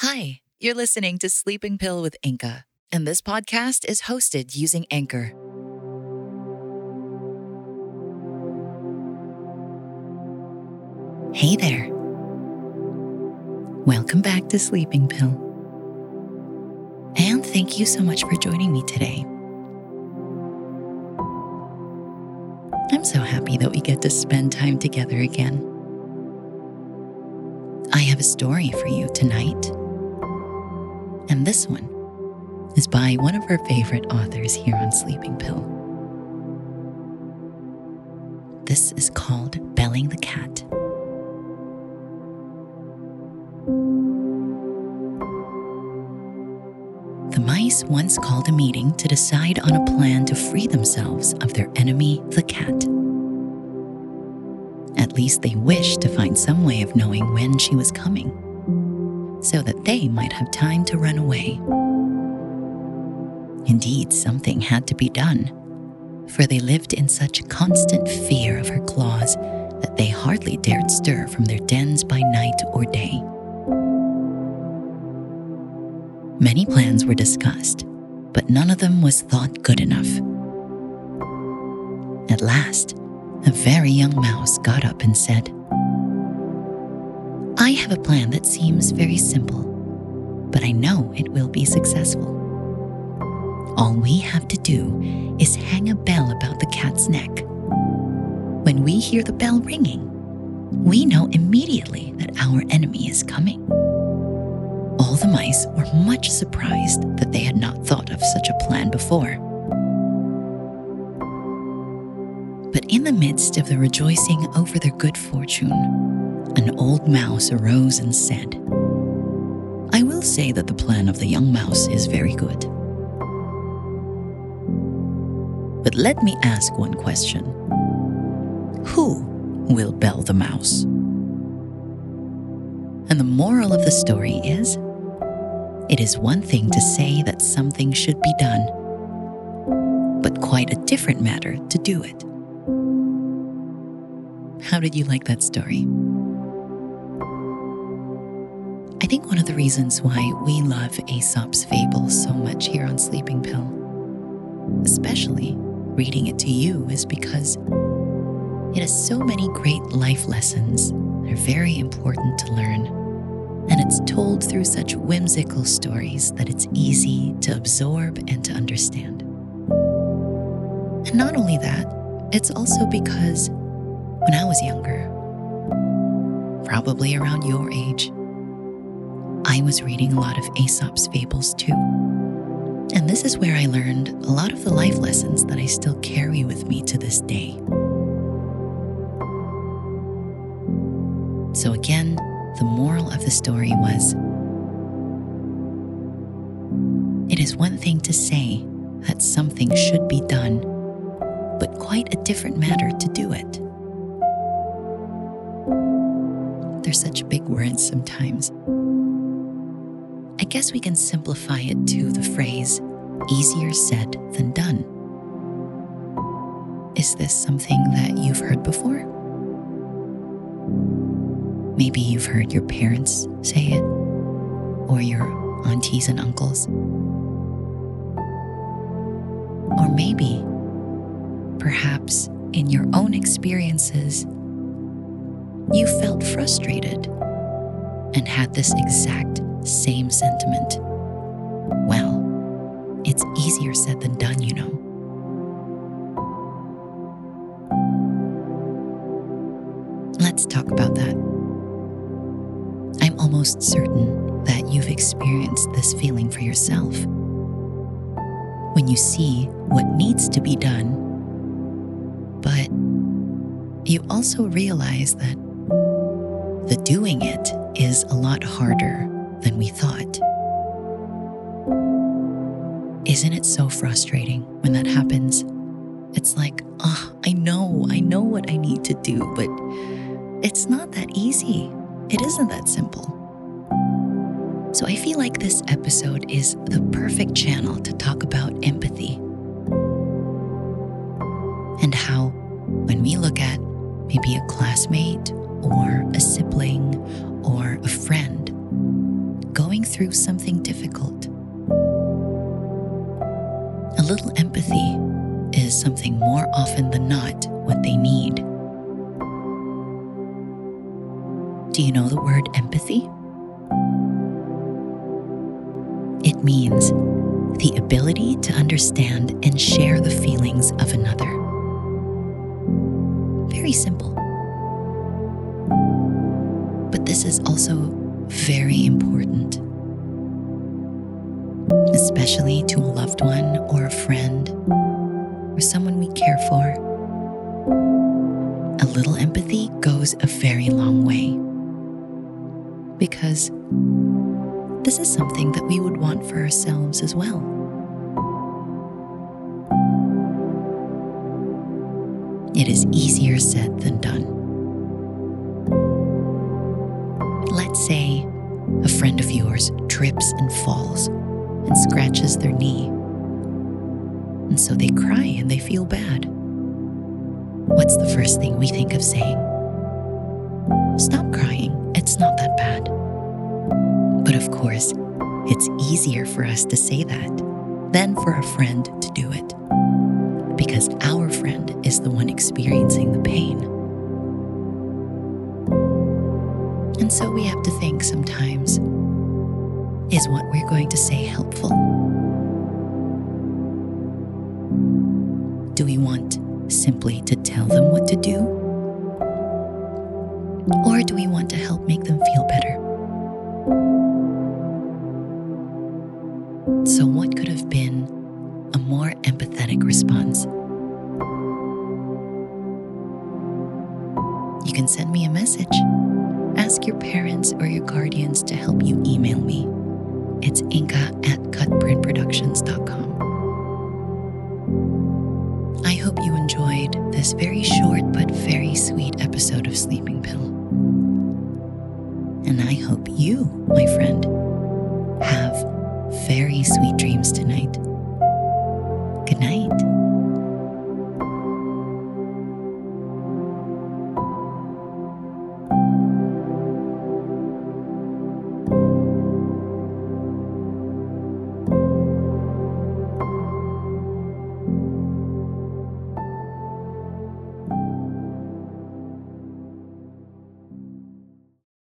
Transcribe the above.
Hi, you're listening to Sleeping Pill with Inka, and this podcast is hosted using Anchor. Hey there. Welcome back to Sleeping Pill. And thank you so much for joining me today. I'm so happy that we get to spend time together again. I have a story for you tonight. And this one is by one of our favorite authors here on Sleeping Pill. This is called Belling the Cat. The mice once called a meeting to decide on a plan to free themselves of their enemy, the cat. At least they wished to find some way of knowing when she was coming, so that they might have time to run away. Indeed, something had to be done, for they lived in such constant fear of her claws that they hardly dared stir from their dens by night or day. Many plans were discussed, but none of them was thought good enough. At last, a very young mouse got up and said, I have a plan that seems very simple, but I know it will be successful. All we have to do is hang a bell about the cat's neck. When we hear the bell ringing, we know immediately that our enemy is coming. All the mice were much surprised that they had not thought of such a plan before. The midst of the rejoicing over their good fortune, an old mouse arose and said, I will say that the plan of the young mouse is very good. But let me ask one question Who will bell the mouse? And the moral of the story is it is one thing to say that something should be done, but quite a different matter to do it. How did you like that story? I think one of the reasons why we love Aesop's fables so much here on Sleeping Pill, especially reading it to you, is because it has so many great life lessons that are very important to learn. And it's told through such whimsical stories that it's easy to absorb and to understand. And not only that, it's also because when I was younger, probably around your age, I was reading a lot of Aesop's fables too. And this is where I learned a lot of the life lessons that I still carry with me to this day. So, again, the moral of the story was it is one thing to say that something should be done, but quite a different matter to do it. They're such big words sometimes. I guess we can simplify it to the phrase easier said than done. Is this something that you've heard before? Maybe you've heard your parents say it, or your aunties and uncles. Or maybe, perhaps in your own experiences, you felt frustrated and had this exact same sentiment. Well, it's easier said than done, you know. Let's talk about that. I'm almost certain that you've experienced this feeling for yourself. When you see what needs to be done, but you also realize that the doing it is a lot harder than we thought. Isn't it so frustrating when that happens? It's like, oh, I know, I know what I need to do, but it's not that easy. It isn't that simple. So I feel like this episode is the perfect channel to talk about empathy and how, when we look at maybe a classmate or a sibling or a friend going through something difficult. A little empathy is something more often than not what they need. Do you know the word empathy? It means the ability to understand and share the feelings of another. Very simple. But this is also very important, especially to a loved one or a friend or someone we care for. A little empathy goes a very long way because this is something that we would want for ourselves as well. It is easier said than done. Say a friend of yours trips and falls and scratches their knee. And so they cry and they feel bad. What's the first thing we think of saying? Stop crying, it's not that bad. But of course, it's easier for us to say that than for a friend to do it. Because our friend is the one experiencing the pain. And so we have to think sometimes is what we're going to say helpful? Do we want simply to tell them what to do? Or do we want to help make them feel better? So, what could have been a more empathetic response? You can send me a message. Ask your parents or your guardians to help you email me. It's inca at cutprintproductions.com. I hope you enjoyed this very short but very sweet episode of Sleeping Pill. And I hope you, my friend, have very sweet dreams tonight. Good night.